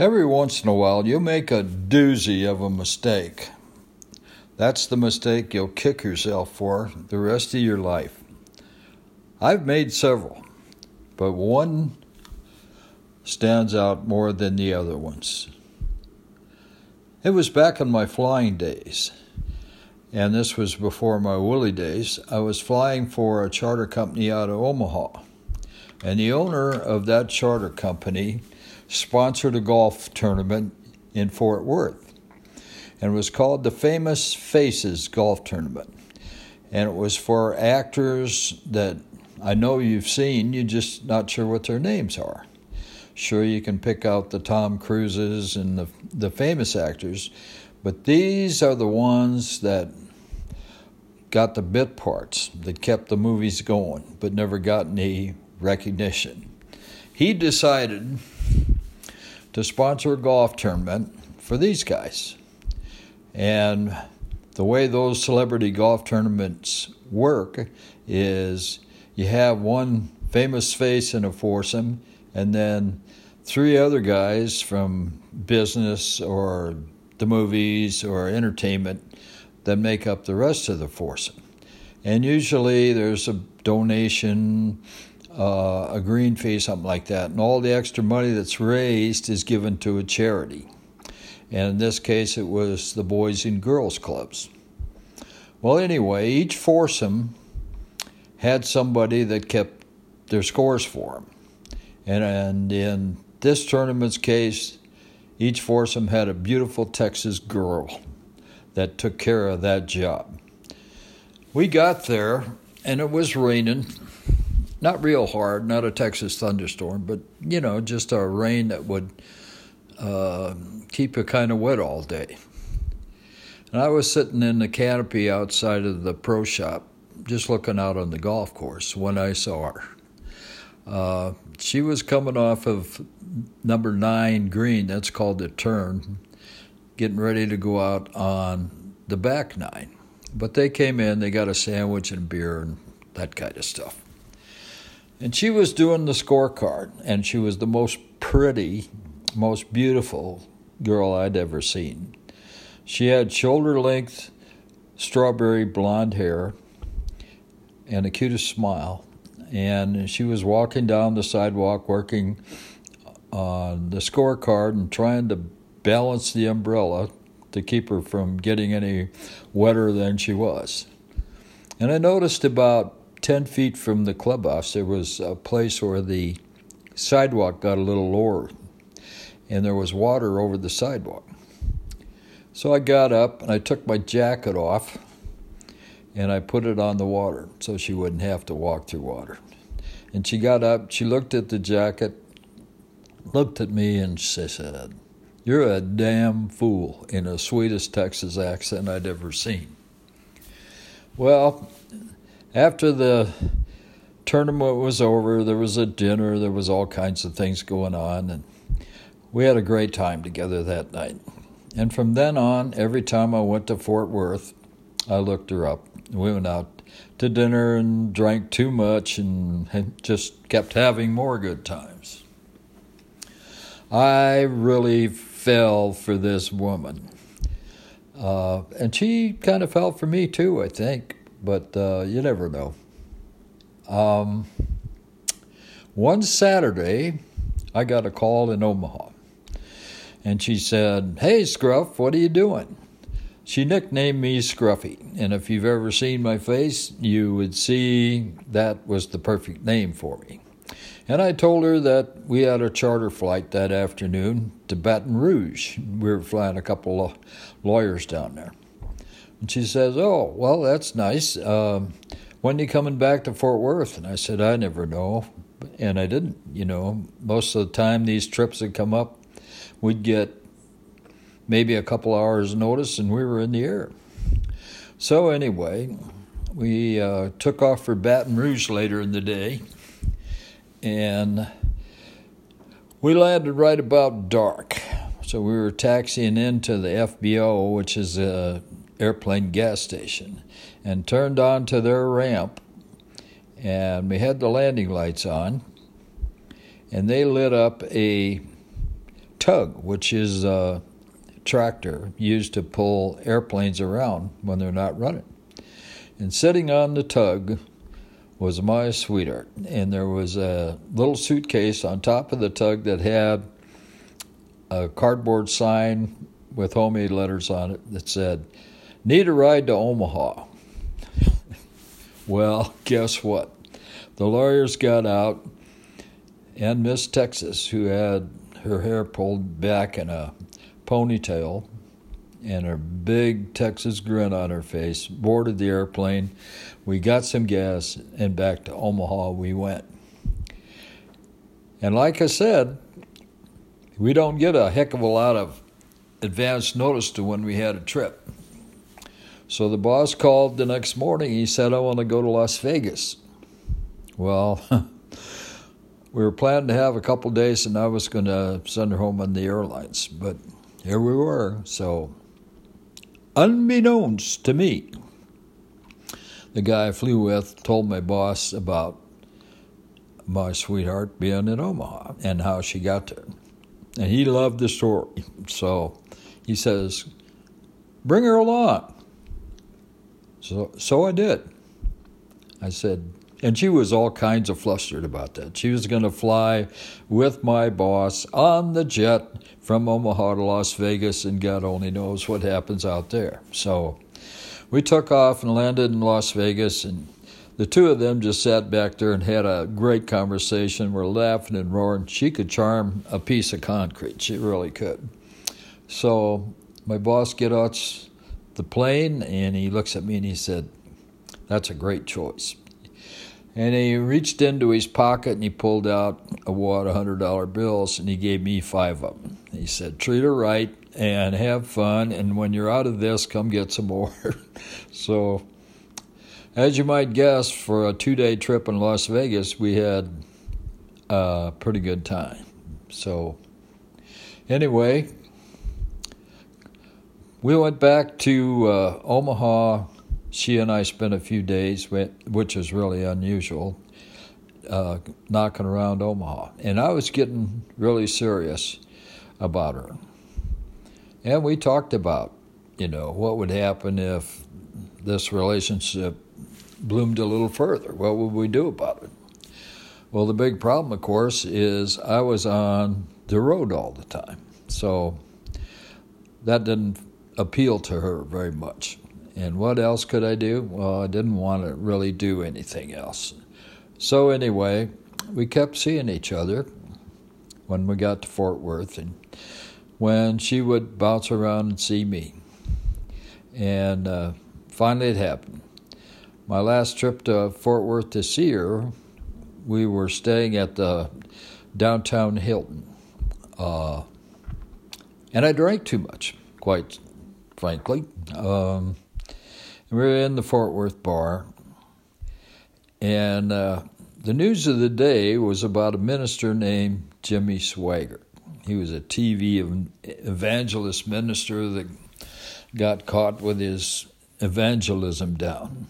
Every once in a while, you make a doozy of a mistake. That's the mistake you'll kick yourself for the rest of your life. I've made several, but one stands out more than the other ones. It was back in my flying days, and this was before my woolly days. I was flying for a charter company out of Omaha, and the owner of that charter company sponsored a golf tournament in Fort Worth, and it was called the Famous Faces Golf Tournament. And it was for actors that I know you've seen, you're just not sure what their names are. Sure, you can pick out the Tom Cruises and the, the famous actors, but these are the ones that got the bit parts that kept the movies going, but never got any recognition. He decided to sponsor a golf tournament for these guys. And the way those celebrity golf tournaments work is you have one famous face in a foursome, and then three other guys from business or the movies or entertainment that make up the rest of the foursome. And usually there's a donation, uh, a green fee, something like that, and all the extra money that's raised is given to a charity. And in this case, it was the Boys and Girls Clubs. Well, anyway, each foursome had somebody that kept their scores for them. And, and in this tournament's case, each foursome had a beautiful Texas girl that took care of that job. We got there, and it was raining. Not real hard, not a Texas thunderstorm, but you know, just a rain that would uh, keep you kind of wet all day. And I was sitting in the canopy outside of the pro shop, just looking out on the golf course when I saw her. Uh, she was coming off of number nine green, that's called the turn, getting ready to go out on the back nine. But they came in, they got a sandwich and beer and that kind of stuff. And she was doing the scorecard, and she was the most pretty, most beautiful girl I'd ever seen. She had shoulder length, strawberry blonde hair, and the cutest smile. And she was walking down the sidewalk working on the scorecard and trying to balance the umbrella to keep her from getting any wetter than she was. And I noticed about 10 feet from the clubhouse, there was a place where the sidewalk got a little lower and there was water over the sidewalk. So I got up and I took my jacket off and I put it on the water so she wouldn't have to walk through water. And she got up, she looked at the jacket, looked at me, and she said, You're a damn fool, in the sweetest Texas accent I'd ever seen. Well, after the tournament was over, there was a dinner, there was all kinds of things going on, and we had a great time together that night. And from then on, every time I went to Fort Worth, I looked her up. We went out to dinner and drank too much and just kept having more good times. I really fell for this woman. Uh, and she kind of fell for me too, I think, but uh, you never know. Um, one Saturday, I got a call in Omaha and she said, Hey, Scruff, what are you doing? She nicknamed me Scruffy, and if you've ever seen my face, you would see that was the perfect name for me. And I told her that we had a charter flight that afternoon to Baton Rouge. We were flying a couple of lawyers down there. And she says, Oh, well, that's nice. Um, when are you coming back to Fort Worth? And I said, I never know. And I didn't, you know. Most of the time, these trips had come up we'd get maybe a couple hours notice and we were in the air. So anyway, we uh, took off for Baton Rouge later in the day, and we landed right about dark. So we were taxiing into the FBO, which is a airplane gas station, and turned onto their ramp, and we had the landing lights on, and they lit up a tug, which is a tractor used to pull airplanes around when they're not running. And sitting on the tug was my sweetheart. And there was a little suitcase on top of the tug that had a cardboard sign with homemade letters on it that said, Need a ride to Omaha. well, guess what? The lawyers got out, and Miss Texas, who had her hair pulled back in a ponytail and her big Texas grin on her face, boarded the airplane. We got some gas, and back to Omaha we went. And like I said, we don't get a heck of a lot of advance notice to when we had a trip. So the boss called the next morning. He said, I want to go to Las Vegas. Well, we were planning to have a couple days, and I was going to send her home on the airlines. But here we were. So, unbeknownst to me, the guy I flew with told my boss about my sweetheart being in Omaha and how she got there. And he loved the story. So he says, Bring her along. So, so I did. I said, and she was all kinds of flustered about that. She was going to fly with my boss on the jet from Omaha to Las Vegas, and God only knows what happens out there. So we took off and landed in Las Vegas, and the two of them just sat back there and had a great conversation. We're laughing and roaring. She could charm a piece of concrete. She really could. So my boss gets the plane, and he looks at me and he said, "That's a great choice." And he reached into his pocket and he pulled out a wad of hundred dollar bills and he gave me five of them. He said, "Treat her right and have fun, and when you're out of this, come get some more." so, as you might guess, for a two day trip in Las Vegas, we had a pretty good time. So, anyway, we went back to uh, Omaha she and I spent a few days, which is really unusual, uh, knocking around Omaha. And I was getting really serious about her. And we talked about, you know, what would happen if this relationship bloomed a little further. What would we do about it? Well, the big problem, of course, is I was on the road all the time. So that didn't appeal to her very much. And what else could I do? Well, I didn't want to really do anything else. So, anyway, we kept seeing each other when we got to Fort Worth, and when she would bounce around and see me. And uh, finally, it happened. My last trip to Fort Worth to see her, we were staying at the downtown Hilton. Uh, and I drank too much, quite frankly. Um, we were in the Fort Worth bar, and uh, the news of the day was about a minister named Jimmy Swaggart. He was a TV evangelist minister that got caught with his evangelism down.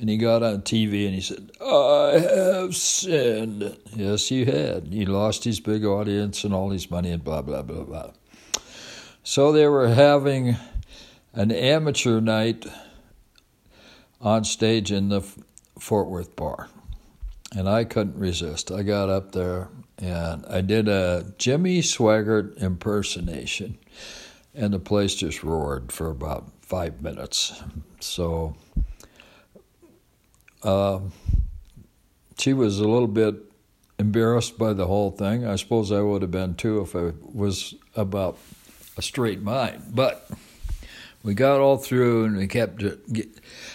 And he got on TV and he said, I have sinned. Yes, you had. He lost his big audience and all his money and blah, blah, blah, blah. So they were having an amateur night on stage in the Fort Worth bar. And I couldn't resist. I got up there and I did a Jimmy Swaggart impersonation, and the place just roared for about five minutes. So uh, she was a little bit embarrassed by the whole thing. I suppose I would have been too if I was about a straight mind. But we got all through and we kept uh,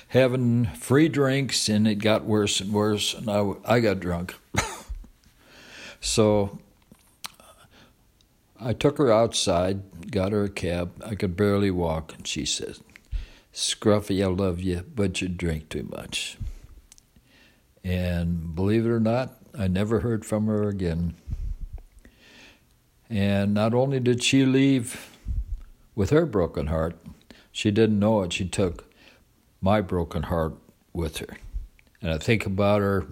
having free drinks, and it got worse and worse, and I, I got drunk. so I took her outside, got her a cab. I could barely walk, and she said, Scruffy, I love you, but you drink too much. And believe it or not, I never heard from her again. And not only did she leave with her broken heart, she didn't know it. She took my broken heart with her. And I think about her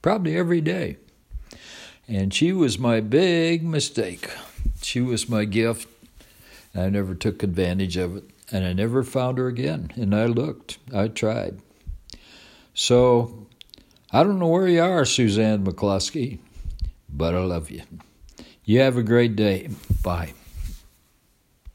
probably every day. And she was my big mistake. She was my gift. And I never took advantage of it. And I never found her again. And I looked, I tried. So I don't know where you are, Suzanne McCluskey, but I love you. You have a great day. Bye.